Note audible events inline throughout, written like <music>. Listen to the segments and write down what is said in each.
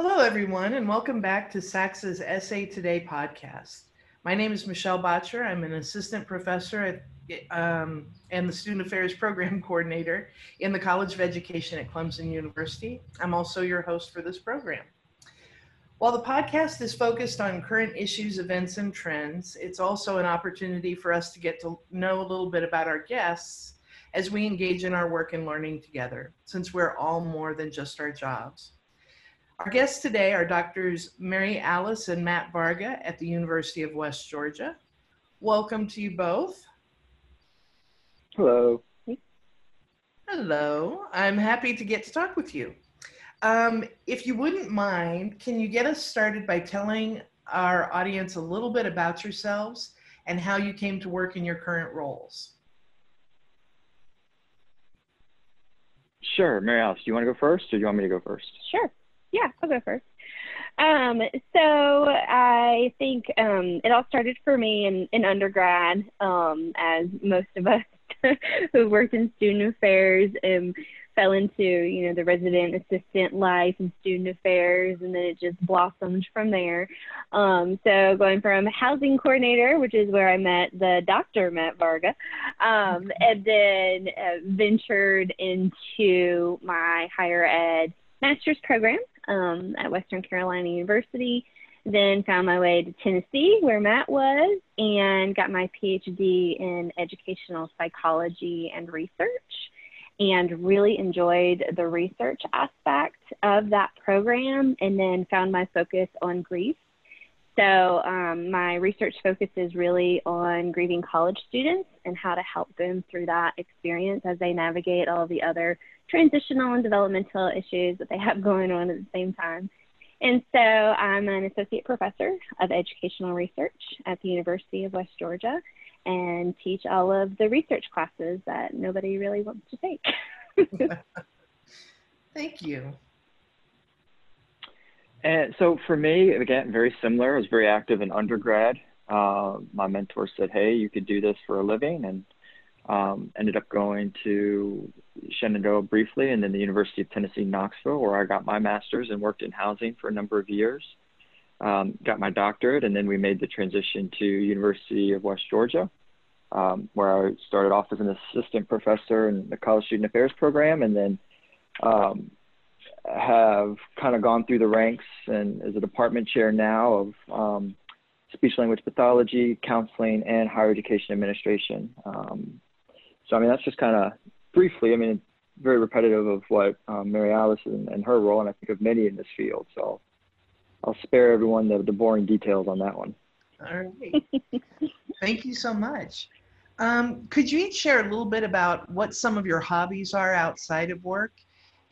Hello, everyone, and welcome back to SACS's SA Today podcast. My name is Michelle Boettcher. I'm an assistant professor at um, and the Student Affairs Program <laughs> Coordinator in the College of Education at Clemson University. I'm also your host for this program. While the podcast is focused on current issues, events, and trends, it's also an opportunity for us to get to know a little bit about our guests as we engage in our work and learning together, since we're all more than just our jobs. Our guests today are doctors Mary Alice and Matt Varga at the University of West Georgia. Welcome to you both. Hello. Hello. I'm happy to get to talk with you. Um, if you wouldn't mind, can you get us started by telling our audience a little bit about yourselves and how you came to work in your current roles? Sure. Mary Alice, do you want to go first or do you want me to go first? Sure. Yeah, I'll go first. Um, so I think um, it all started for me in, in undergrad, um, as most of us <laughs> who worked in student affairs um, fell into, you know, the resident assistant life and student affairs, and then it just blossomed from there. Um, so going from housing coordinator, which is where I met the Dr. Matt Varga, um, and then uh, ventured into my higher ed master's program um, at Western Carolina University. Then found my way to Tennessee, where Matt was, and got my PhD in educational psychology and research and really enjoyed the research aspect of that program and then found my focus on grief. So, um, my research focuses really on grieving college students and how to help them through that experience as they navigate all the other transitional and developmental issues that they <laughs> have going on at the same time. And so, I'm an associate professor of educational research at the University of West Georgia and teach all of the research classes that nobody really wants to take. <laughs> Thank you. And so for me, again, very similar. I was very active in undergrad. Uh, my mentor said, "Hey, you could do this for a living," and um, ended up going to Shenandoah briefly, and then the University of Tennessee Knoxville, where I got my master's and worked in housing for a number of years. Um, got my doctorate, and then we made the transition to University of West Georgia, um, where I started off as an assistant professor in the college student affairs program, and then um, have kind of gone through the ranks and is a department chair now of um, speech language pathology, counseling, and higher education administration. Um, so, I mean, that's just kind of briefly, I mean, very repetitive of what um, Mary Alice and, and, her role, and I think of many in this field. So I'll spare everyone the, the boring details on that one. All right. <laughs> Thank you so much. Um, could you each share a little bit about what some of your hobbies are outside of work?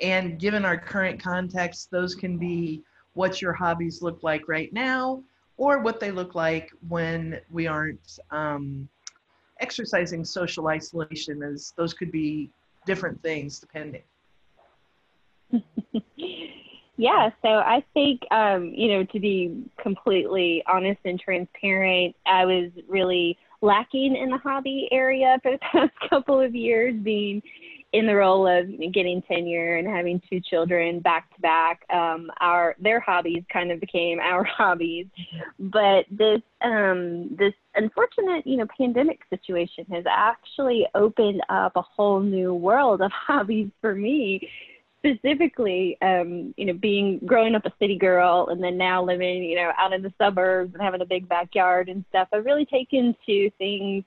And given our current context, those can be what your hobbies look like right now or what they look like when we aren't um, exercising social isolation as those could be different things depending. <laughs> yeah, so I think, um, you know, to be completely honest and transparent, I was really lacking in the hobby area for the past <laughs> couple of years, being in the role of getting tenure and having two children back to back, um, our their hobbies kind of became our <laughs> hobbies. But this um, this unfortunate you know pandemic situation has actually opened up a whole new world of <laughs> hobbies for me. Specifically, um, you know, being growing up a city girl and then now living, you know, out in the suburbs and having a big backyard and stuff, I've really taken to things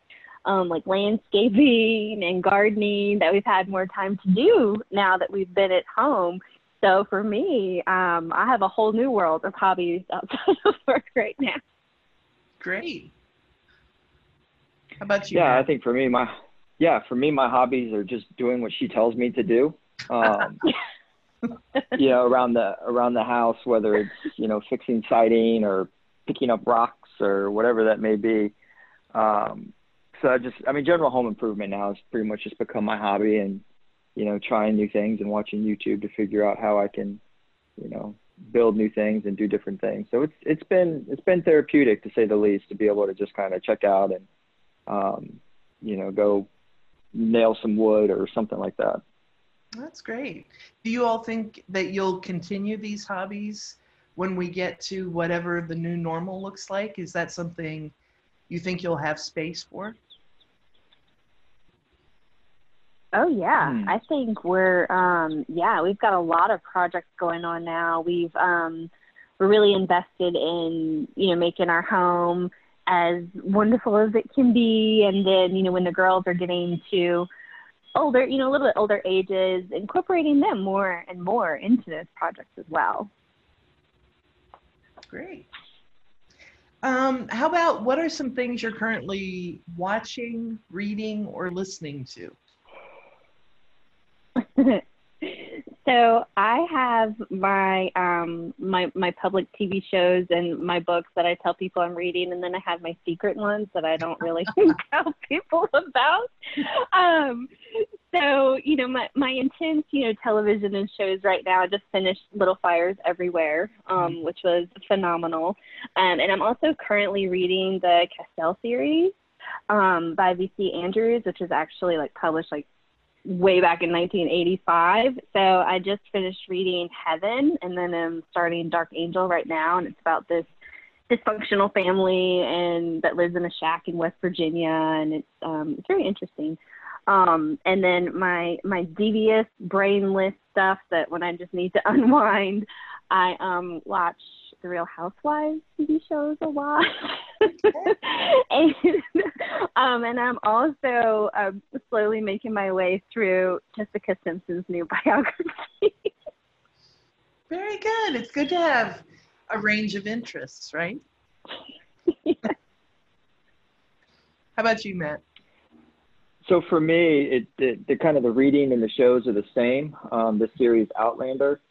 um, like landscaping and gardening that we've had more time to do now that we've been at home. So for me, um, I have a whole new world of hobbies <laughs> outside of work right now. Great. How about you? Yeah, I think for me, my yeah, for me, my hobbies are just doing what she tells me to do. Um, <laughs> you know, around the around the house, whether it's you know fixing siding or picking up rocks or whatever that may be. Um, so I just, I mean, general home improvement now has pretty much just become my hobby, and you know, trying new things and watching YouTube to figure out how I can, you know, build new things and do different things. So it's it's been it's been therapeutic to say the least to be able to just kind of check out and, um, you know, go nail some wood or something like that. That's great. Do you all think that you'll continue these hobbies when we get to whatever the new normal looks like? Is that something you think you'll have space for? Oh yeah, Hmm. I think we're um yeah, we've got a lot of projects going on now. We've um we're really invested in, you know, making our home as wonderful as it can be and then, you know, when the girls are getting to older, you know, a little bit older ages, incorporating them more and more into those projects as well. Great. Um, how about what are some things you're currently watching, reading, or listening to? <laughs> so I have my um my my public TV shows and my books that I tell people I'm reading, and then I have my secret ones that I don't really <laughs> tell people about. Um, so you know my my intense you know television and shows right now. I just finished Little Fires Everywhere, um, which was phenomenal, um, and I'm also currently reading the Casteel series um, by V.C. Andrews, which is actually like published like way back in 1985. So I just finished reading Heaven, and then I'm starting Dark Angel right now, and it's about this dysfunctional family and that lives in a shack in West Virginia, and it's um, it's very interesting. Um, and then my my devious brainless stuff that when I just need to <laughs> unwind, I um, watch the Real Housewives TV shows a lot. <laughs> <laughs> and um, and I'm also um, slowly making my way through Jessica Simpson's new <laughs> biography. Very good. It's good to have a range of interests, right? <laughs> How about you, Matt? So for me, it, it the kind of the reading and the shows are the same. Um, the series Outlander,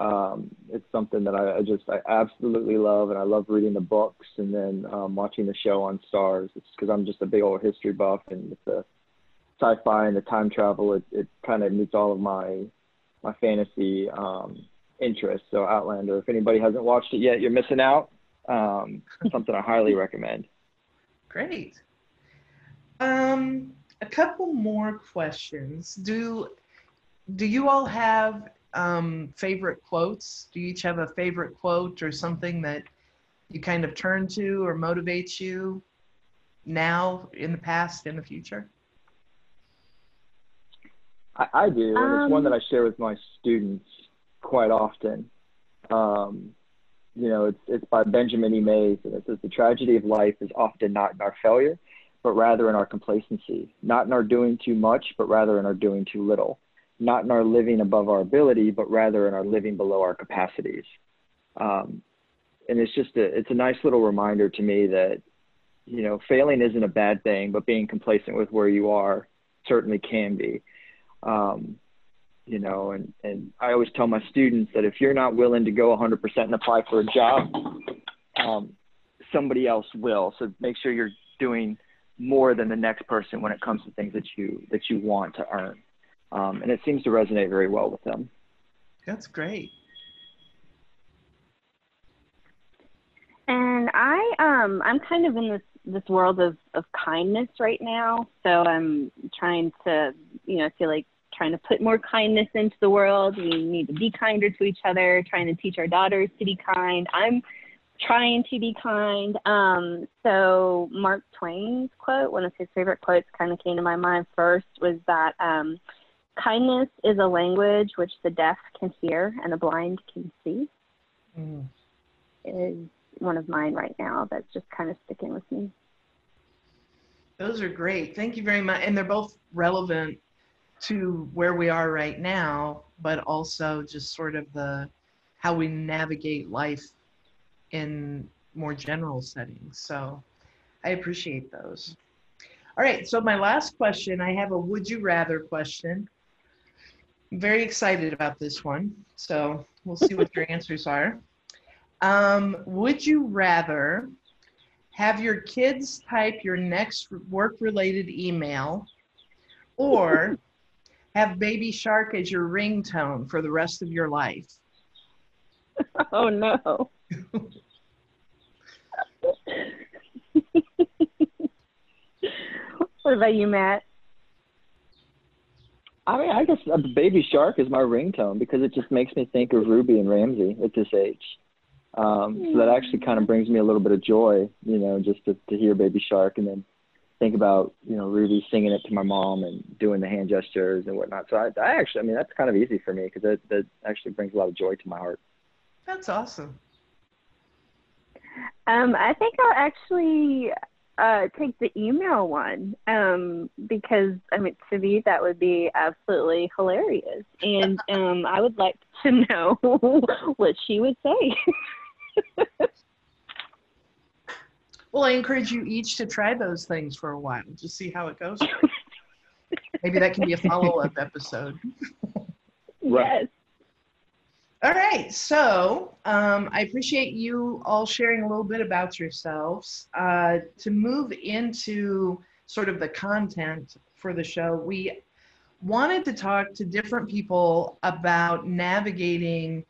um, it's something that I, I, just I absolutely love, and I love reading the books and then um, watching the show on Starz. It's because I'm just a big old history buff, and with the sci-fi and the time travel, it, it kind of meets all of my my fantasy um, interests. So Outlander, if anybody hasn't watched it yet, you're missing out. Um, <laughs> something I highly recommend. Great. Um, a couple more questions. Do do you all have um, favorite quotes? Do you each have a favorite quote or something that you kind of turn to or motivates you now, in the past, in the future? I, I do, and it's one Um, that I share with my students quite often. Um, you know, it's it's by Benjamin E. Mays, and it says the tragedy of life is often not in our failure, but rather in our complacency, not in our doing too much, but rather in our doing too little, not in our living above our ability, but rather in our living below our capacities. Um, and it's just a it's a nice little reminder to me that you know failing isn't a bad thing, but being complacent with where you are certainly can be. Um, you know, and, and I always tell my students that if you're not willing to go 100% and apply for a job, um, somebody else will. So make sure you're doing more than the next person when it comes to things that you that you want to earn. Um, and it seems to resonate very well with them. That's great. And I um I'm kind of in this this world of of kindness right now. So I'm trying to you know feel like trying to put more kindness into the world. We need to be kinder to each other. Trying to teach our daughters to be kind. I'm trying to be kind. Um, so Mark Twain's quote, one of his favorite quotes, kind of came to my mind first was that um, kindness is a language which the deaf can hear and the blind can see. Mm. Is one of mine right now that's just kind of sticking with me. Those are great. Thank you very much. And they're both relevant to where we are right now, but also just sort of the how we navigate life in more general settings. So I appreciate those. All right, so my last question, I have a would you rather question. Very excited about this one. So we'll see what your answers are. Um, would you rather have your kids type your next work related email or have baby shark as your ringtone for the rest of your life <laughs> Oh no. <laughs> what about you, Matt? I mean, I guess a baby shark is my ringtone because it just makes me think of Ruby and Ramsey at this age. Um, so that actually kind of brings me a little bit of joy, you know, just to, to hear Baby Shark and then think about, you know, Ruby singing it to my mom and doing the hand gestures and whatnot. So I, I actually, I mean, that's kind of easy for me because that, that actually brings a lot of joy to my heart. That's awesome. Um, I think I'll actually uh, take the email one um, because I mean to me that would be absolutely hilarious, and <laughs> um, I would like to know <laughs> what she would say. <laughs> well, I encourage you each to try those things for a while, just see how it goes. Maybe that can be a follow-up episode. yes. All right, so um, I appreciate you all sharing a little bit about yourselves. Uh, to move into sort of the content for the show, we wanted to talk to different people about navigating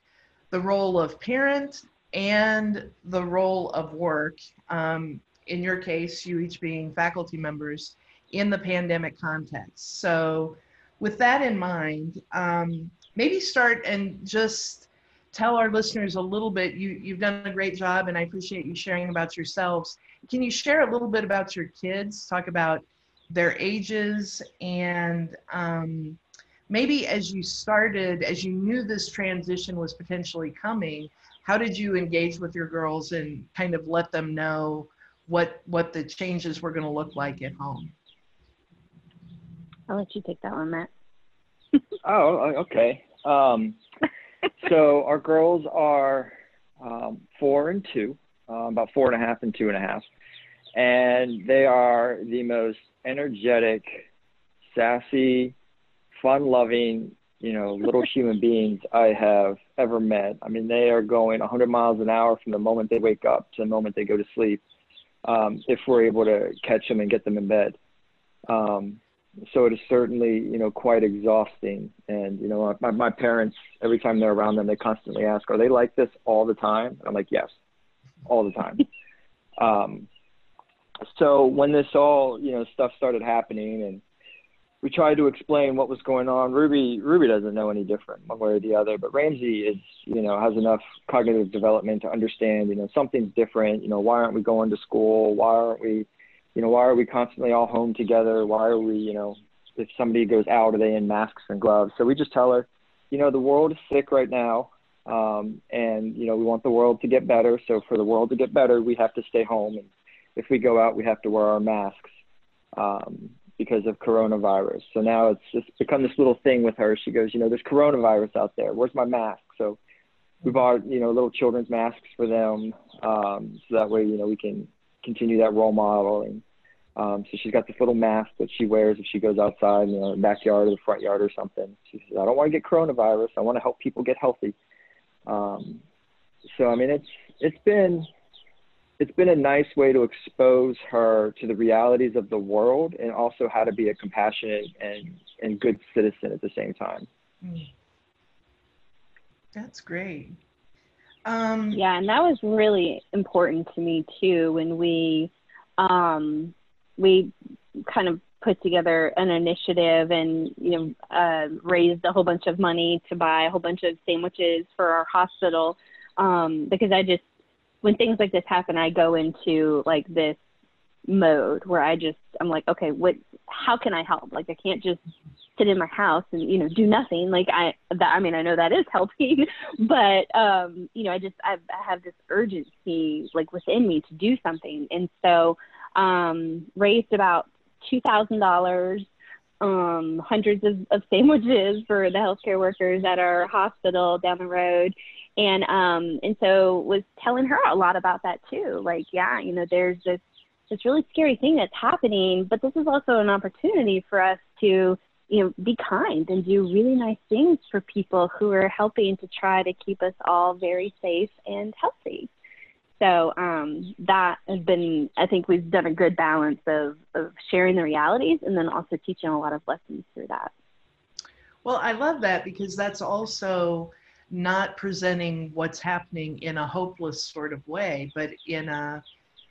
the role of parent and the role of work. Um, in your case, you each being faculty members in the pandemic context. So, with that in mind, um, maybe start and just tell our listeners a little bit. You, you've done a great job, and I appreciate you sharing about yourselves. Can you share a little bit about your kids? Talk about their ages and um, maybe as you started, as you knew this transition was potentially coming, how did you engage with your girls and kind of let them know what what the changes were going to look like at home? I'll let you take that one, Matt. Oh, okay. Um, so our girls are um, four and two, uh, about four and a half and two and a half, and they are the most energetic, sassy, fun-loving, you know, little <laughs> human beings I have ever met. I mean, they are going 100 miles an hour from the moment they wake up to the moment they go to sleep. Um, if we're able to catch them and get them in bed. Um, so it is certainly you know quite exhausting. And you know my, my parents every time they're around them they constantly ask are they like this all the time? And i'm like yes all the time. <laughs> Um, so when this all you know stuff started happening and we tried to explain what was going on ruby ruby doesn't know any different one way or the other but ramsey is you know has enough cognitive development to understand you know something's different. You know why aren't we going to school? Why aren't we you know, why are we constantly all home together? Why are we, you know, if somebody goes out, are they in masks and gloves? So we just tell her, you know, the world is sick right now. Um, and, you know, we want the world to get better. So for the world to get better, we have to stay home. And if we go out, we have to wear our masks um, because of coronavirus. So now it's just become this little thing with her. She goes, you know, there's coronavirus out there. Where's my mask? So we bought, you know, little children's masks for them. Um, so that way, you know, we can continue that role modeling. Um, so she's got this little mask that she wears if she goes outside, you know, in the backyard or the front yard or something. She says, "I don't want to get coronavirus. I want to help people get healthy." Um, so I mean, it's it's been it's been a nice way to expose her to the realities of the world and also how to be a compassionate and and good citizen at the same time. Hmm. That's great. Um, yeah, and that was really important to me too when we um, we kind of put together an initiative and you know uh, raised a whole bunch of money to buy a whole bunch of sandwiches for our hospital um, because I just when things like this happen, I go into like this mode where I just I'm like, okay, what? How can I help? Like I can't just sit in my house and you know do nothing like i that i mean i know that is <laughs> helping but um you know i just i, I have this urgency like within me to do something. And so um raised about two thousand dollars um hundreds of, of sandwiches for the healthcare workers at our hospital down the road. And um and so was telling her a lot about that too like yeah you know there's this this really scary thing that's happening but this is also an opportunity for us to you know, be kind and do really nice things for people who are helping to try to keep us all very safe and healthy. So um, that has been, I think we've done a good balance of, of sharing the realities and then also teaching a lot of lessons through that. Well, I love that because that's also not presenting what's happening in a hopeless sort of way, but in a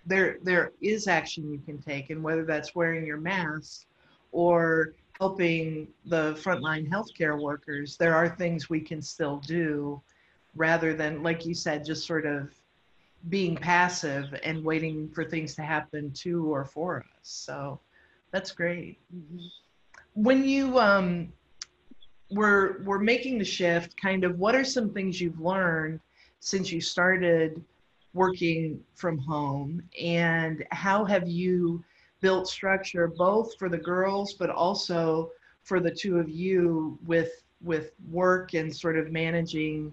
there there is action you can take, and whether that's wearing your mask or helping the frontline healthcare workers, there are things we can still do rather than, like you said, just sort of being passive and waiting for things to happen to or for us. So that's great. When you um, were were making the shift, kind of, what are some things you've learned since you started working from home, and how have you built structure both for the girls, but also for the two of you with with work and sort of managing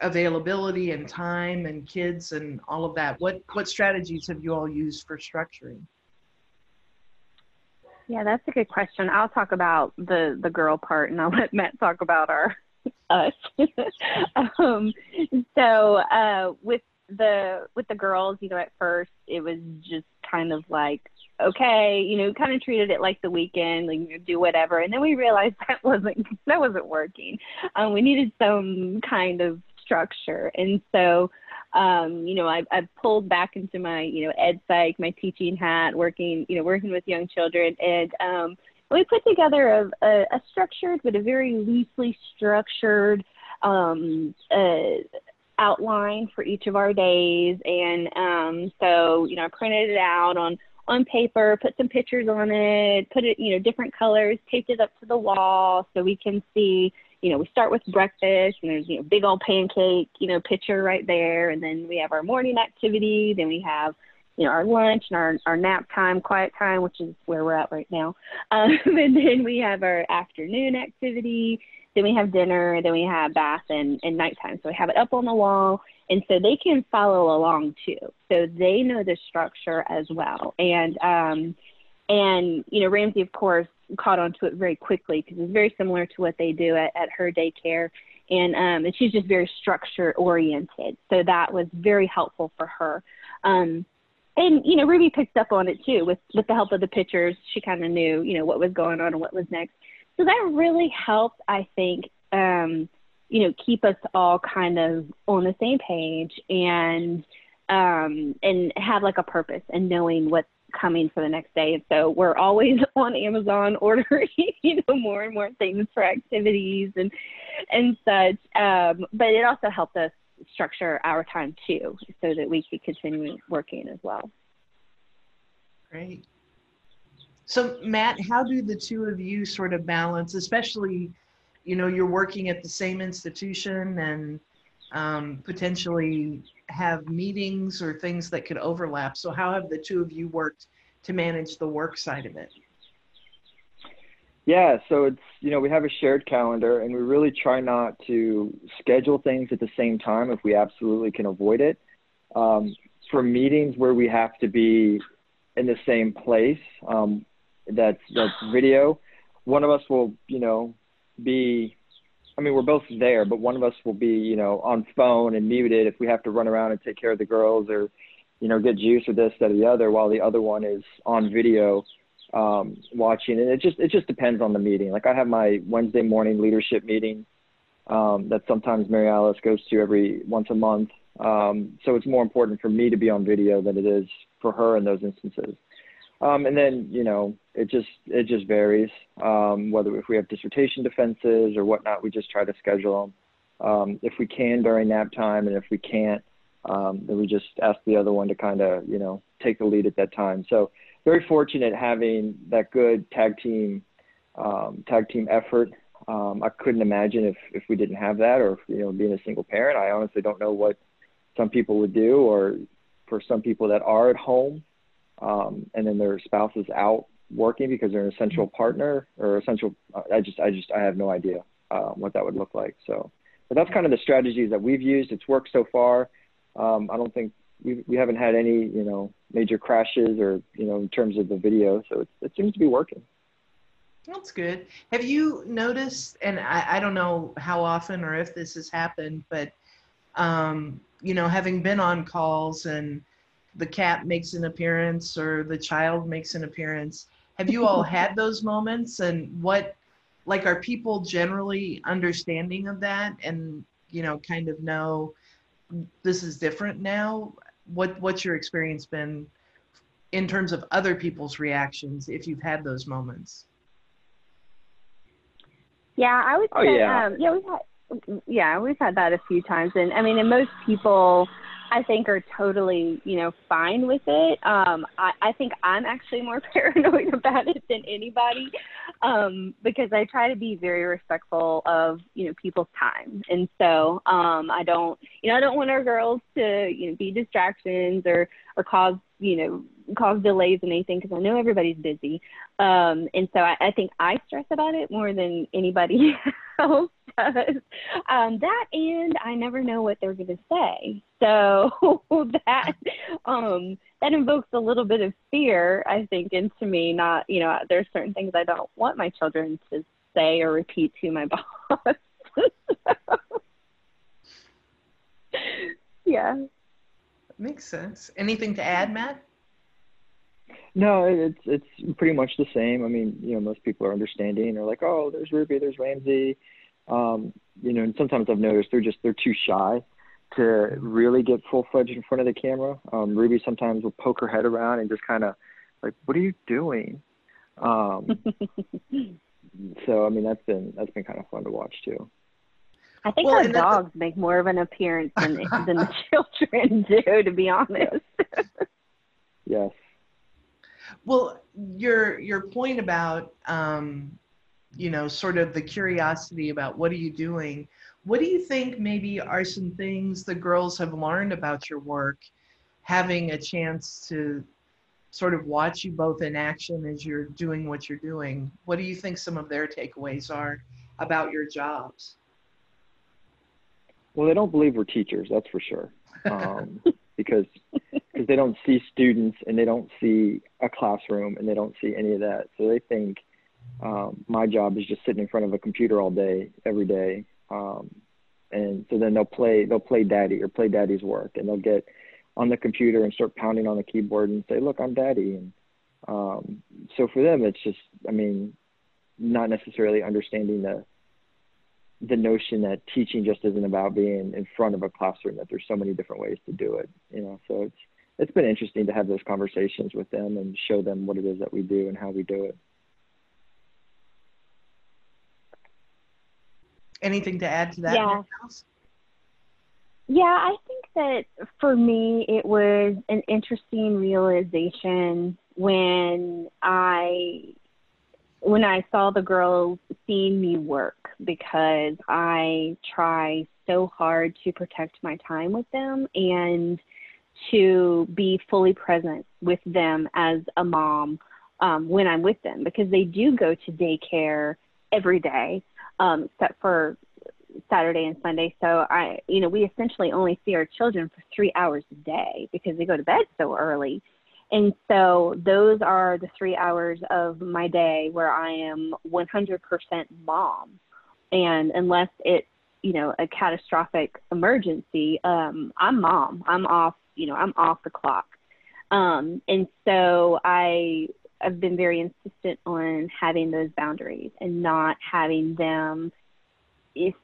availability and time and kids and all of that. What what strategies have you all used for structuring? Yeah that's a good question. I'll talk about the the girl part and i'll <laughs> let matt talk about our us. <laughs> Um, so uh, with the with the girls you know at first it was just kind of like okay, you know, kind of treated it like the weekend, like do whatever. And then we realized <laughs> that wasn't that wasn't working. Um, we needed some kind of structure, and so. Um, you know, I, I pulled back into my, you know, ed psych, my teaching hat, working, you know, working with young children, and um, we put together a, a, a structured but a very loosely structured um, uh, outline for each of our days. And um, so, you know, I printed it out on on paper, put some pictures on it, put it, you know, different colors, taped it up to the wall so we can see, you know, we start with breakfast and there's, you know, big old pancake, you know, picture right there. And then we have our morning activity. Then we have, you know, our lunch and our, our nap time, quiet time, which is where we're at right now. <laughs> Um, and then we have our afternoon activity. Then we have dinner. Then we have bath and, and nighttime. So we have it up on the wall and so they can follow along too. So they know the structure as well. And um and you know ramsey of course caught on to it very quickly because it's very similar to what they do at, at her daycare. And um and she's just very structure oriented. So that was very helpful for her. Um and you know ruby picked up on it too with with the help of the pictures. She kind of knew you know what was going on and what was next so that really helped i think um you know, keep us all kind of on the same page and um, and have like a purpose and knowing what's coming for the next day. And so we're always <laughs> on Amazon <laughs> ordering, you know, more and more things for activities and and such. Um, but it also helped us structure our time too, so that we could continue working as well. Great. So Matt, how do the two of you sort of balance, especially you know you're working at the same institution and um, potentially have meetings or things that could overlap. So how have the two of you worked to manage the work side of it? Yeah, so it's you know we have a shared calendar and we really try not to schedule things at the same time if we absolutely can avoid it. Um, for meetings where we have to be in the same place, um, that's that's video. One of us will you know be I mean, we're both there, but one of us will be, you know, on phone and muted if we have to run around and take care of the girls or, you know, get juice or this, that, or the other, while the other one is on video um, watching. And it just it just depends on the meeting. Like I have my Wednesday morning leadership meeting um, that sometimes Mary Alice goes to every once a month. Um, so it's more important for me to be on video than it is for her in those instances. Um, and then, you know, it just it just varies. Um, whether if we have dissertation defenses or whatnot, we just try to schedule them. Um, if we can during nap time, and if we can't, um, then we just ask the other one to kind of, you know, take the lead at that time. So very fortunate having that good tag team um, tag team effort. Um, I couldn't imagine if if we didn't have that, or if, you know, being a single parent. I honestly don't know what some people would do, or for some people that are at home um, and then their spouse is out working because they're an essential partner or essential. I just, I just, I have no idea um, what that would look like. So, but that's kind of the strategies that we've used. It's worked so far. Um, I don't think we we haven't had any, you know, major crashes or you know in terms of the video. So it, it seems to be working. That's good. Have you noticed, and I, I don't know how often or if this has happened, but um, you know, having been on calls and the cat makes an appearance or the child makes an appearance. Have you all had <laughs> those moments and what like are people generally understanding of that and you know kind of know this is different now? What what's your experience been in terms of other people's reactions if you've had those moments? Yeah, I would say oh, yeah. Um, yeah, we've had yeah, we've had that a few times and I mean and most people I think are totally, you know, fine with it. Um, I, I think I'm actually more <laughs> paranoid about it than anybody um, because I try to be very respectful of, you know, people's time. And so um, I don't, you know, I don't want our girls to, you know, be distractions or, or cause, you know, cause delays and anything because I know everybody's busy. Um, and so I, I think I stress about it more than anybody <laughs> else does. Um, that and I never know what they're going to say. So <laughs> that um, that invokes a little bit of fear, I think, into me. Not, you know, there's certain things I don't want my children to say or repeat to my <laughs> boss. yeah. Makes sense. Anything to add, Matt? No, it's it's pretty much the same. I mean, you know, most people are understanding. They're like, oh, there's Ruby, there's Ramsey. Um, you know, and sometimes I've noticed they're just they're too shy to really get full fledged in front of the camera. Um, Ruby sometimes will poke her head around and just kind of like, what are you doing? Um, <laughs> so I mean, that's been that's been kind of fun to watch too. I think well, our dogs the... make more of an appearance than <laughs> than the children do, to be honest. yes. Well, your your point about um, you know sort of the curiosity about what are you doing. What do you think maybe are some things the girls have learned about your work, having a chance to sort of watch you both in action as you're doing what you're doing? What do you think some of their takeaways are about your jobs? Well, they don't believe we're teachers, that's for sure. Um, <laughs> because because they don't see students and they don't see a classroom and they don't see any of that. So they think um, my job is just sitting in front of a computer all day, every day. Um, and so then they'll play they'll play daddy or play daddy's work and they'll get on the computer and start pounding on the keyboard and say, "Look, I'm daddy." And um, so for them, it's just I mean, not necessarily understanding the the notion that teaching just isn't about being in front of a classroom that there's so many different ways to do it you know? So it's it's been interesting to have those conversations with them and show them what it is that we do and how we do it. Anything to add to that yeah. Yeah i think that for me it was an interesting realization when i when I saw the girls seeing me work because I try so hard to protect my time with them and to be fully present with them as a mom um, when I'm with them because they do go to daycare every day um, except for Saturday and Sunday. So I, you know, we essentially only see our children for three hours a day because they go to bed so early. And so those are the three hours of my day where I am 100% mom. And unless it's, you know, a catastrophic emergency, um, I'm mom. I'm off, you know, I'm off the clock. Um, and so I I've been very insistent on having those boundaries and not having them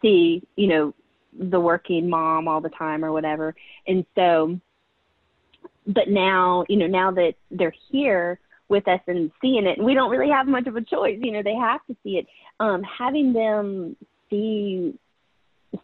see, you know, the working mom all the time or whatever. And so but now, you know, now that they're here with us and seeing it, and we don't really have much of a choice, you know, they have to see it. Um, having them see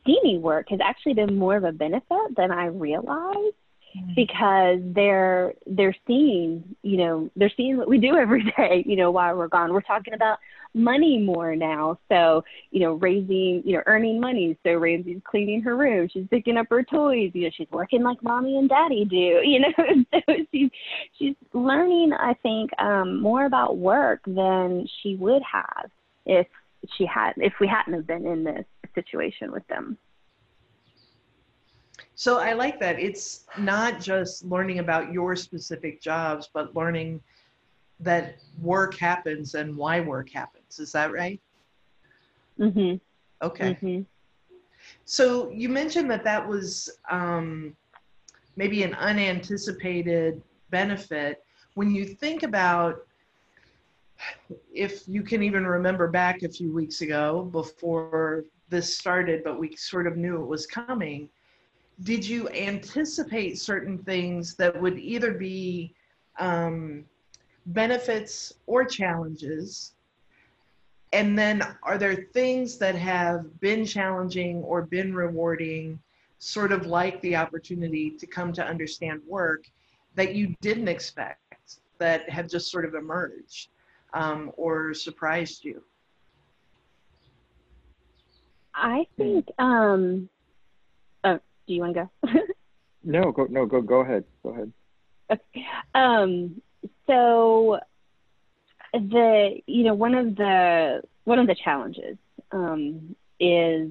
see me work has actually been more of a benefit than I realized mm-hmm. because they're they're seeing you know they're seeing what we do every <laughs> day you know while we're gone we're talking about money more now. So, you know, raising, you know, earning money. So Ramsey's cleaning her room. She's picking up her toys. You know, she's working like mommy and daddy do, <laughs> you know. so she's she's learning, I think, um, more about work than she would have if she had if we hadn't have been in this situation with them. So I like that. It's not just learning about your specific jobs, but learning that work happens and why work happens. Is that right? Mm Mhm. Okay. Mm-hmm. So you mentioned that that was um, maybe an unanticipated benefit. When you think about, if you can even remember back a few weeks ago before this started, but we sort of knew it was coming, did you anticipate certain things that would either be um, benefits or challenges? And then are there things that have been challenging or been rewarding sort of like the opportunity to come to understand work that you didn't expect that have just sort of emerged um, or surprised you? I think. Um, do you want to go? <laughs> no, go. No, go. Go ahead. Go ahead. Okay. Um, so the you know one of the one of the challenges um, is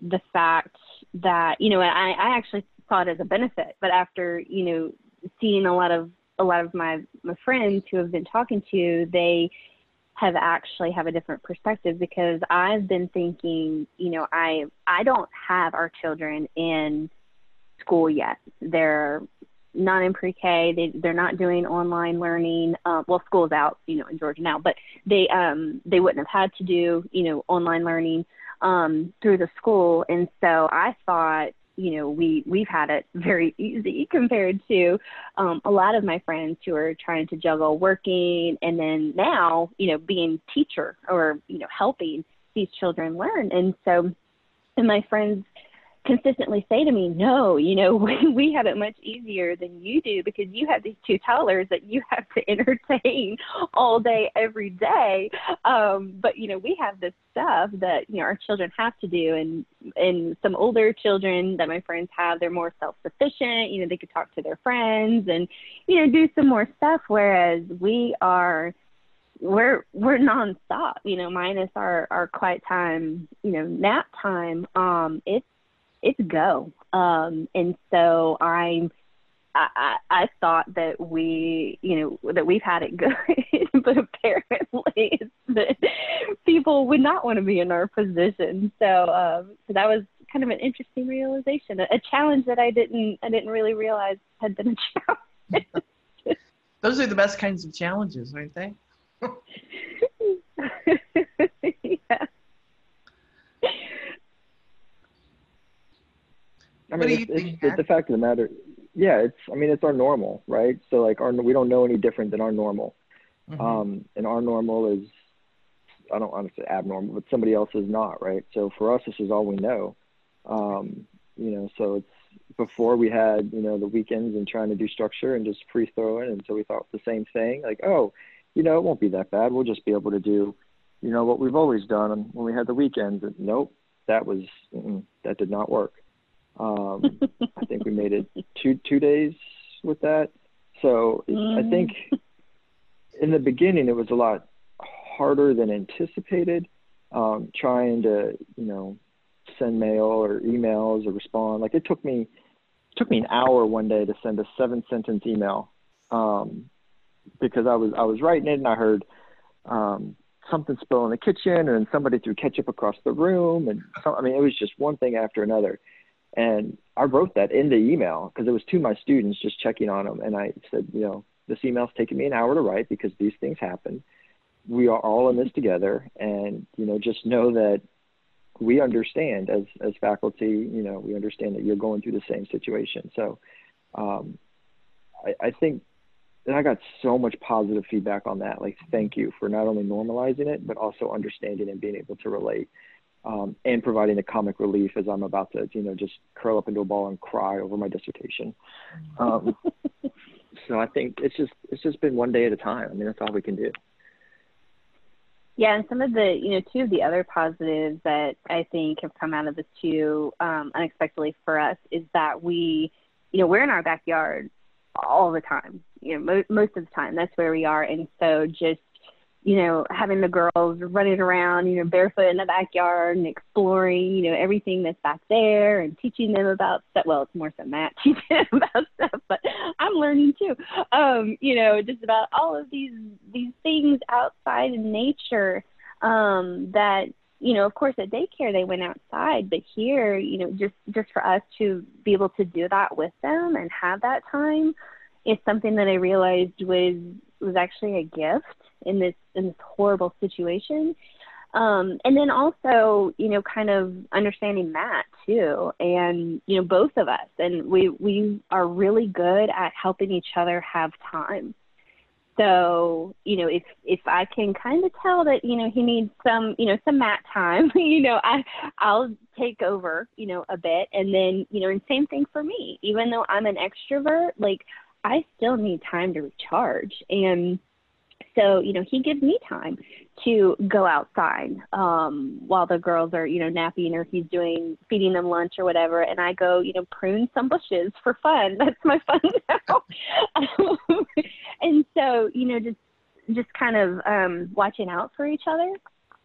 the fact that you know I, I actually saw it as a benefit, but after you know seeing a lot of a lot of my my friends who have been talking to, they have actually have a different perspective because I've been thinking, you know, I I don't have our children in school yet. They're not in pre-K. They they're not doing online learning. Uh, well, school's out, you know, in Georgia now, but they um they wouldn't have had to do you know online learning um through the school, and so I thought you know we we've had it very <laughs> easy compared to um, a lot of my friends who are trying to juggle working and then now you know being teacher or you know helping these children learn. And so and my friends consistently say to me, no, you know, <laughs> we, we have it much easier than you do because you have these two toddlers that you have to <laughs> entertain all day, every day. Um, but, you know, we have this stuff that, you know, our children have to do. And, and some older children that my friends have, they're more self-sufficient. You know, they could talk to their friends and, you know, do some more stuff. Whereas we are, we're we're nonstop, you know, minus our our quiet time, you know, nap time. Um, it's it's go. Um, and so I'm, I, I, thought that we, you know, that we've had it good, <laughs> but apparently that people would not want to be in our position. So, um, so that was kind of an interesting realization, a, a challenge that I didn't, I didn't really realize had been a challenge. Those are the best kinds of challenges, aren't they? <laughs> yeah. I mean, it's, it's, it's, the fact of the matter. Yeah, it's. I mean, it's our normal, right? So like, our we don't know any different than our normal. Mm-hmm. Um, and our normal is, I don't want to say abnormal, but somebody else is not, right? So for us, this is all we know. Um, you know, so it's before we had, you know, the weekends and trying to do structure and just free throwing, and so we thought the same thing, like, oh, you know, it won't be that bad. We'll just be able to do, you know, what we've always done and when we had the weekends. And nope, that was that did not work. Um, I think we made it two two days with that. So mm. I think in the beginning it was a lot harder than anticipated. Um, trying to you know send mail or emails or respond. Like it took me it took me an hour one day to send a seven sentence email um, because I was I was writing it and I heard um, something spill in the kitchen and somebody threw ketchup across the room and so, I mean it was just one thing after another and I wrote that in the email because it was to my students just checking on them. And I said, you know, this email's taken me an hour to write because these things happen. We are all in this together. And, you know, just know that we understand as, as faculty, you know, we understand that you're going through the same situation. So um, I, I think and I got so much positive feedback on that. Like, thank you for not only normalizing it, but also understanding and being able to relate um, and providing the comic relief as I'm about to, you know, just curl up into a ball and cry over my dissertation. Um, <laughs> so I think it's just it's just been one day at a time. I mean, that's all we can do. Yeah, and some of the, you know, two of the other positives that I think have come out of this too, um, unexpectedly for us, is that we, you know, we're in our backyard all the time. You know, mo- most of the time, that's where we are, and so just you know, having the girls running around, you know, barefoot in the backyard and exploring, you know, everything that's back there and teaching them about stuff. Well, it's more so Matt <laughs> teaching them about stuff, but I'm learning too. Um, you know, just about all of these these things outside in nature um, that you know, of course, at daycare they went outside, but here, you know, just just for us to be able to do that with them and have that time is something that I realized was was actually a gift in this in this horrible situation. Um, and then also, you know, kind of understanding Matt too, and you know, both of us, and we we are really good at helping each other have time. so you know if if i can kind of tell that you know he needs some you know some Matt time <laughs> you know i i'll take over you know a bit and then you know and same thing for me even though i'm an extrovert like i still need time to recharge. And so you know he gives me time to go outside um while the girls are you know napping or he's doing feeding them lunch or whatever. And i go you know prune some bushes for fun. <laughs> That's my fun now. <laughs> And so you know just just kind of um watching out for each other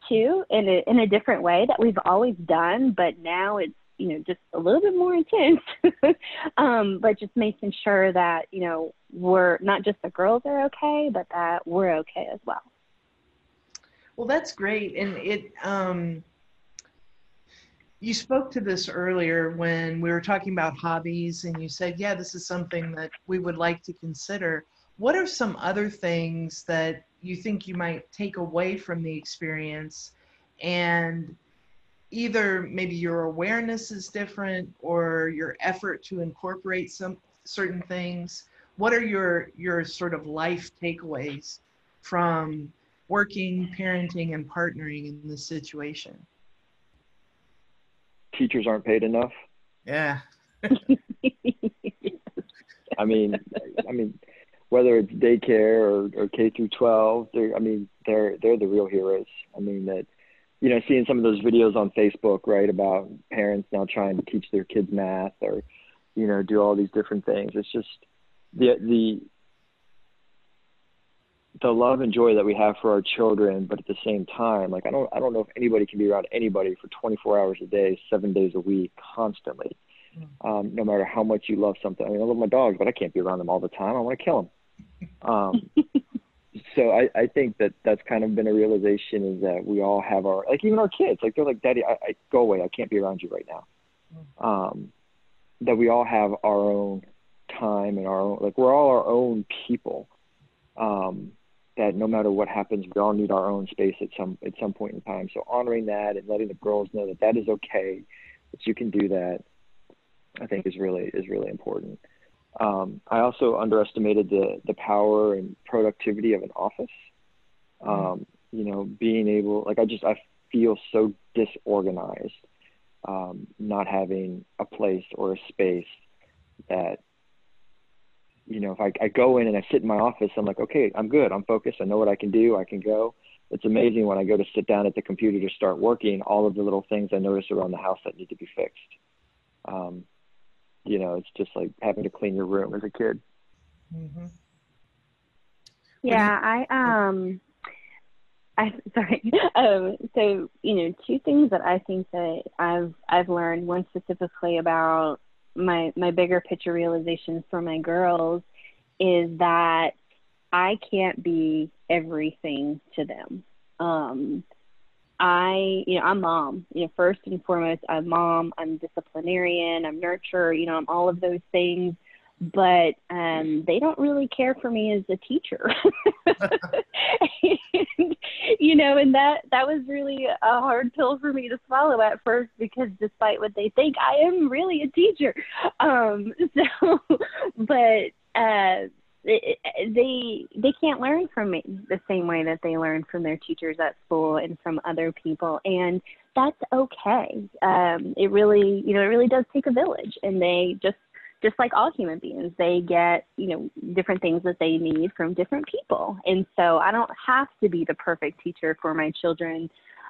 too in a in a different way that we've always done. But now it's you know just a little bit more intense. <laughs> Um but just making sure that you know we're not just the girls are okay but that we're okay as well. Well that's great. And it um you spoke to this earlier when we were talking about hobbies and you said yeah this is something that we would like to consider. What are some other things that you think you might take away from the experience? And either maybe your awareness is different or your effort to incorporate some certain things. What are your your sort of life takeaways from working parenting and partnering in this situation? Teachers aren't paid enough? Yeah. <laughs> I mean i mean whether it's daycare or, or K through 12, they're, I mean, they're, they're the real heroes. I mean, that, you know, seeing some of those videos on Facebook, right, about parents now trying to teach their kids math or, you know, do all these different things. It's just the, the, the love and joy that we have for our children, but at the same time, like I don't, I don't know if anybody can be around anybody for 24 hours a day, seven days a week, constantly. Mm. Um, no matter how much you love something. I mean, I love my dogs, but I can't be around them all the time. I want to kill them. Um, <laughs> so I, I think that that's kind of been a realization is that we all have our like even our kids like they're like daddy I, I go away. I can't be around you right now. Um, that we all have our own time and our own like we're all our own people um, that no matter what happens we all need our own space at some at some point in time. So honoring that and letting the girls know that that is okay that you can do that I think is really is really important. Um, I also underestimated the the power and productivity of an office. Mm-hmm. Um, you know, being able like I just I feel so disorganized, um, not having a place or a space that you know if I, I go in and I sit in my office I'm like okay I'm good I'm focused I know what I can do I can go. It's amazing when I go to sit down at the computer to start working all of the little things I notice around the house that need to be fixed. Um, you know, it's just like having to clean your room as a kid. Mm-hmm. Yeah, I um, I <laughs> sorry. Um, so you know, two things that I think that I've I've learned. One specifically about my my bigger picture realizations for my girls is that I can't be everything to them. Um, I, you know, I'm mom. You know, first and foremost, I'm mom. I'm disciplinarian. I'm nurturer. You know, I'm all of those things. But um, they don't really care for me as a teacher. <laughs> and, you know, and that that was really a hard pill for me to swallow at first because despite what they think, I am really a teacher. Um, <laughs> so, but uh, they they can't learn from me the same way that they learn from their teachers at school and from other people and that's okay. Um it really you know it really does take a village and they just just like all human beings they get you know different things that they need from different people. And so i don't have to be the perfect teacher for my children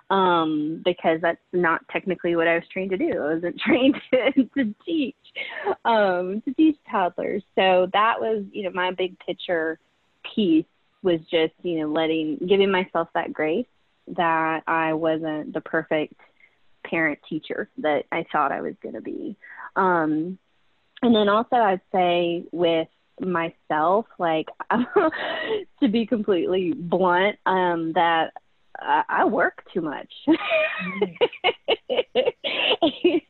um, because that's not technically what I was trained to do. I wasn't <laughs> trained to, to teach, um, to teach toddlers. So that was, you know, my big picture piece was just, you know, letting, giving myself that grace that I wasn't the perfect parent teacher that I thought I was going to be. Um, and then also I'd say with myself, like <laughs> to be completely blunt, um, that I, I work too much. <laughs>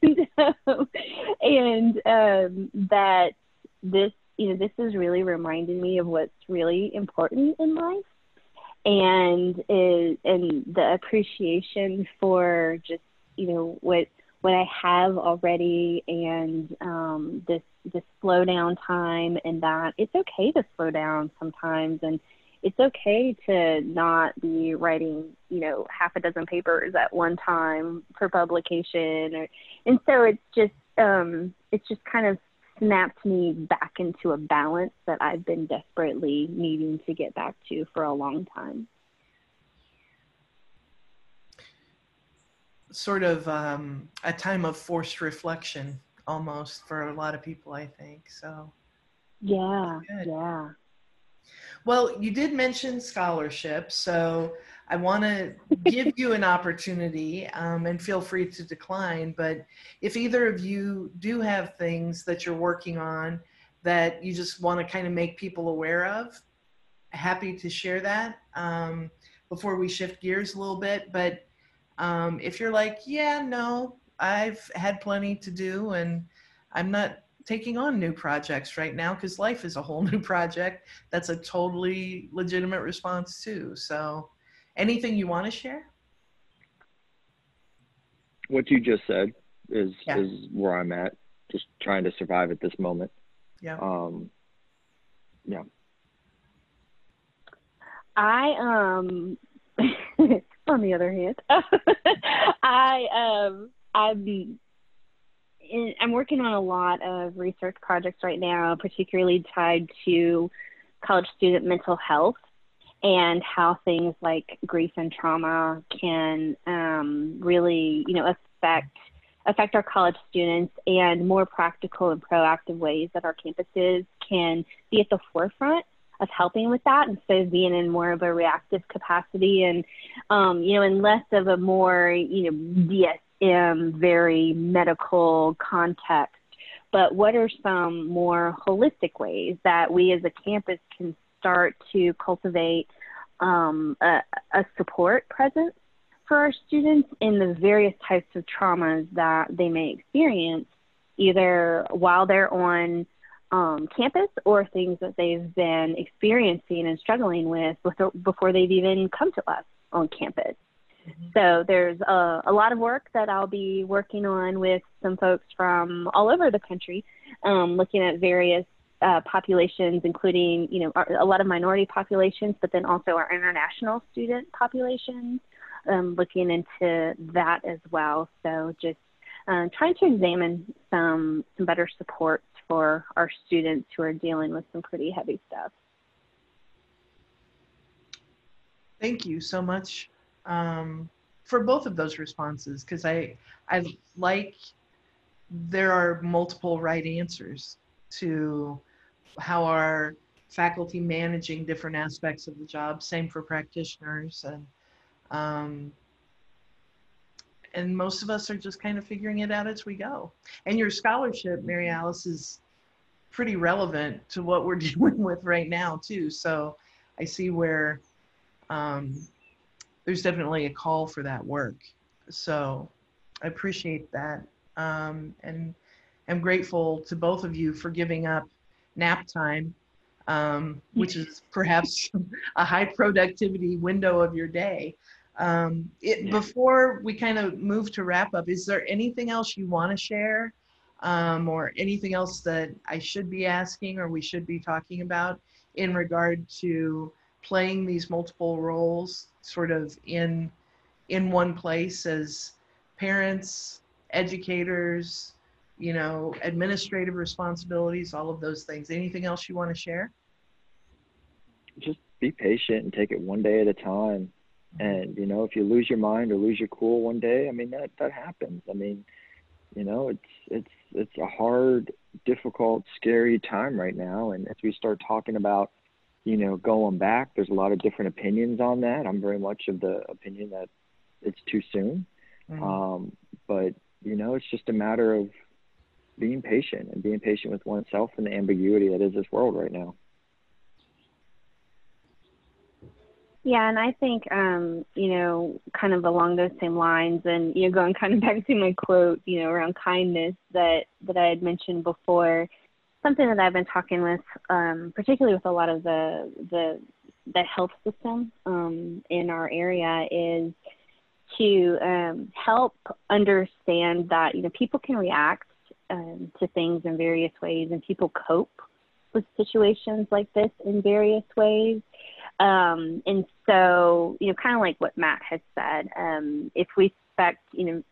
and um, and um, that this you know this is really reminding me of what's really important in life and is and the appreciation for just you know what what I have already and um, this this slow down time and that it's okay to slow down sometimes and it's okay to not be writing, you know, half a dozen papers at one time for publication or and so it's just um it's just kind of snapped me back into a balance that I've been desperately needing to get back to for a long time. Sort of um, a time of forced reflection almost for a lot of people, I think. So, yeah, yeah. Well, you did mention scholarship, so I want to give you an opportunity um, and feel free to decline. But if either of you do have things that you're working on that you just want to kind of make people aware of, happy to share that um, before we shift gears a little bit. But um, if you're like, yeah, no, I've had plenty to do and I'm not taking on new projects right now because life is a whole <laughs> new project. That's a totally legitimate response too. So, anything you want to share? What you just said is yeah. is where I'm at. Just trying to survive at this moment. Yeah. Um. Yeah. I um. <laughs> on the other hand, <laughs> I um I'm in, I'm working on a lot of research projects right now, particularly tied to college student mental health and how things like grief and trauma can um, really, you know, affect affect our college students and more practical and proactive ways that our campuses can be at the forefront of helping with that instead of being in more of a reactive capacity and um, you know in less of a more you know in very medical context, but what are some more holistic ways that we as a campus can start to cultivate um, a, a support presence for our students in the various types of traumas that they may experience, either while they're on um, campus or things that they've been experiencing and struggling with before, before they've even come to us on campus. So there's a, a, lot of work that I'll be working on with some folks from all over the country, um, looking at various uh, populations, including you know our, a lot of minority populations, but then also our international student populations, um, looking into that as well. So just uh, trying to examine some some better supports for our students who are dealing with some pretty heavy stuff. Thank you so much um, for both of those responses because I I like there are multiple right answers to how our faculty managing different aspects of the job. Same for practitioners and um, and most of us are just kind of figuring it out as we go. And your scholarship, Mary Alice, is pretty relevant to what we're <laughs> dealing with right now too. So I see where um, there's definitely a call for that work. So I appreciate that. Um, and I'm grateful to both of you for giving up nap time, um, which is <laughs> perhaps a high productivity window of your day. Um, it, before we kind of move to wrap up, is there anything else you want to share um, or anything else that I should be asking or we should be talking about in regard to playing these multiple roles sort of in in one place as parents educators you know administrative responsibilities all of those things. Anything else you want to share? Just be patient and take it one day at a time. Mm-hmm. And you know if you lose your mind or lose your cool one day i mean that that happens. I mean you know it's it's it's a hard difficult scary time right now. And as we start talking about you know, going back, there's a lot of different opinions on that. I'm very much of the opinion that it's too soon. Mm-hmm. Um, but, you know, it's just a matter of being patient and being patient with oneself and the ambiguity that is this world right now. Yeah, and I think um, you know, kind of along those same lines, and you know, going kind of back to my quote, you know, around kindness that that I had mentioned before something that I've been talking with, um, particularly with a lot of the the the health system um, in our area, is to um, help understand that you know people can react um, to things in various ways, and people cope with situations like this in various ways. Um, and so, you know, kind of like what Matt has said, um, if we expect, you know,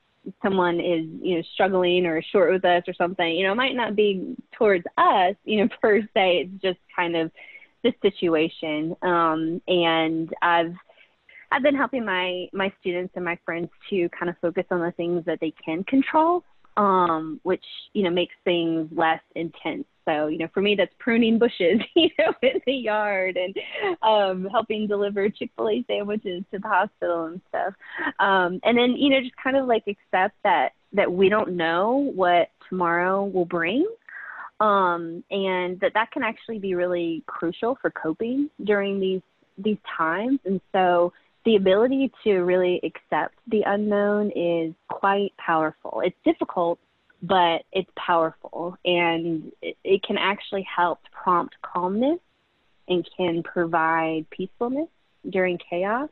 someone is, you know, struggling or short with us or something, you know, it might not be towards us, you know, <laughs> per se. It's just kind of the situation. Um, and I've, I've been helping my my students and my friends to kind of focus on the things that they can control, um, which you know makes things less intense. So you know, for me, that's pruning bushes, <laughs> you know, in the yard and um, helping deliver Chick Fil A sandwiches to the hospital and stuff. Um, and then you know, just kind of like accept that that we don't know what tomorrow will bring um, and that that can actually be really crucial for coping during these these times. And so the ability to really accept the unknown is quite powerful. It's difficult, but it's powerful, and it, it can actually help prompt calmness and can provide peacefulness during chaos,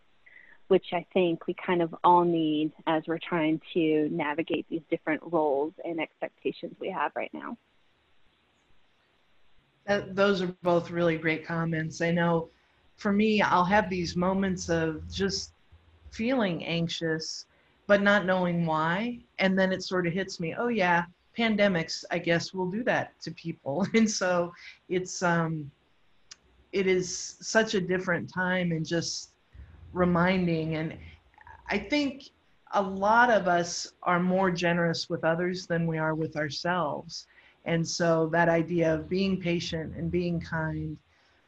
which I think we kind of all need as we're trying to navigate these different roles and expectations we have right now. That, those are both really great comments. I know for me, I'll have these moments of just feeling anxious, but not knowing why. And then it sort of hits me, oh, yeah, pandemics, I guess, will do that to people. <laughs> And so it's, um, it is such a different time and just reminding. And I think a lot of us are more generous with others than we are with ourselves. And so that idea of being patient and being kind,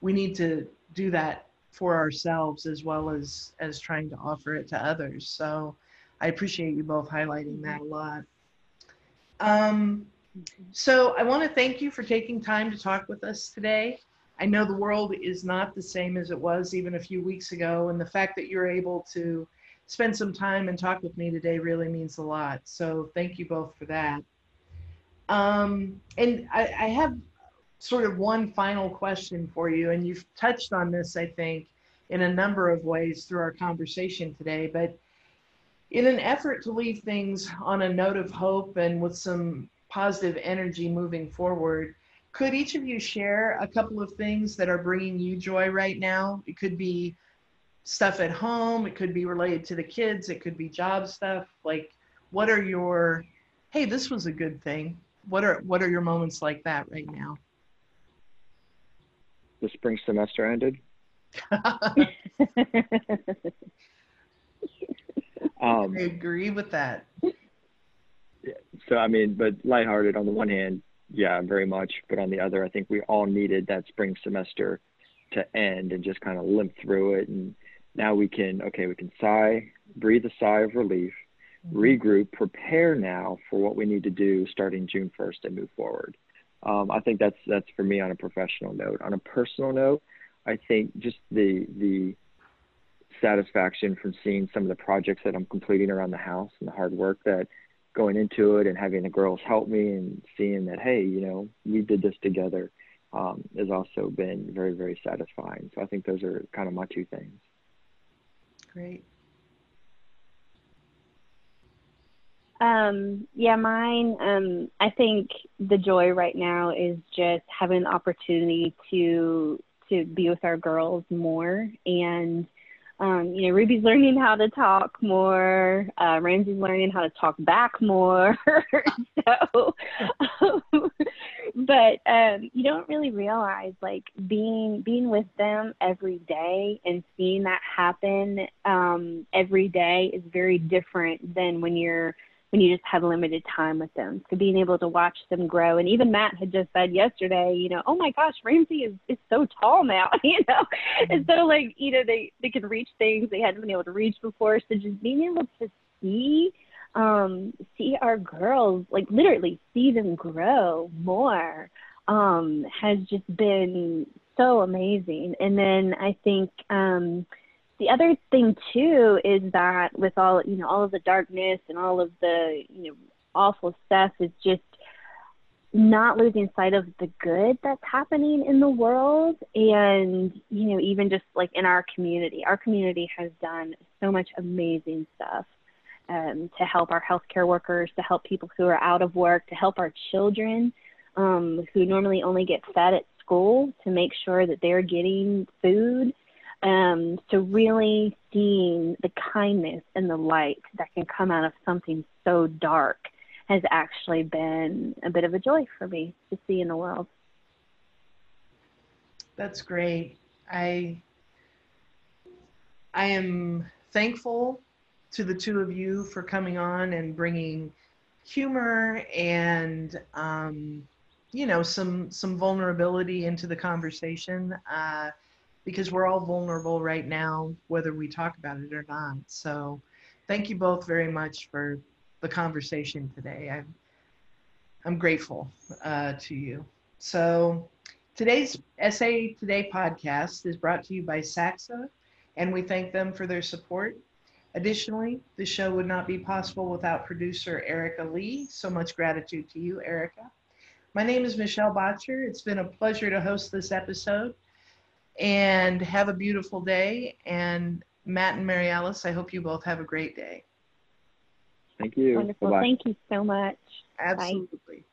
we need to do that for ourselves as well as as trying to offer it to others. So I appreciate you both highlighting that a lot. Um, so I want to thank you for taking time to talk with us today. I know the world is not the same as it was even a few weeks ago, and the fact that you're able to spend some time and talk with me today really means a lot. So thank you both for that. Um, and I, I have sort of one final question for you, and you've touched on this, I think, in a number of ways through our conversation today. But in an effort to leave things on a note of hope and with some positive energy moving forward, could each of you share a couple of things that are bringing you joy right now? It could be stuff at home, it could be related to the kids, it could be job stuff. Like, what are your, hey, this was a good thing? What are what are your moments like that right now? The spring semester ended. <laughs> <laughs> um, I agree with that. So I mean, but lighthearted on the one hand, yeah, very much. But on the other, I think we all needed that spring semester to end and just kind of limp through it. And now we can, okay, we can sigh, breathe a sigh of relief, mm-hmm. regroup, prepare now for what we need to do starting June 1st and move forward um, I think that's that's for me on a professional note. On a personal note, I think just the the satisfaction from seeing some of the projects that I'm completing around the house and the hard work that going into it and having the girls help me and seeing that hey, you know, we did this together um, has also been very very satisfying. So I think those are kind of my two things. Great. Um, yeah, mine. Um, I think the joy right now is just having the opportunity to to be with our girls more, and um, you know, Ruby's learning how to talk more. Uh, Ramsey's learning how to talk back more. <laughs> so, um, <laughs> but um, you don't really realize like being being with them every day and seeing that happen um, every day is very different than when you're when you just have limited time with them. So being able to watch them grow, and even Matt had just said yesterday, you know, oh my gosh, Ramsey is is so tall now, <laughs> you know, mm-hmm. and so like you know they they can reach things they hadn't been able to reach before. So just being able to see um see our girls like literally see them grow more um has just been so amazing and then i think um the other thing too is that with all you know all of the darkness and all of the you know awful stuff is just not losing sight of the good that's happening in the world and you know even just like in our community. Our community has done so much amazing stuff um, to help our healthcare workers to help people who are out of work to help our children um, who normally only get fed at school to make sure that they're getting food Um, so really seeing the kindness and the light that can come out of something so dark has actually been a bit of a joy for me to see in the world. That's great. I I am thankful to the two of you for coming on and bringing humor and um, you know some some vulnerability into the conversation uh, because we're all vulnerable right now whether we talk about it or not so thank you both very much for the conversation today i'm i'm grateful uh, to you so today's SA Today podcast is brought to you by SACSA and we thank them for their support Additionally, the show would not be possible without producer Erica Lee. So much gratitude to you, Erica. My name is Michelle Boettcher. It's been a pleasure to host this episode. And have a beautiful day. And Matt and Mary Alice, I hope you both have a great day. Thank you. Wonderful. Bye-bye. Thank you so much. Absolutely. Bye.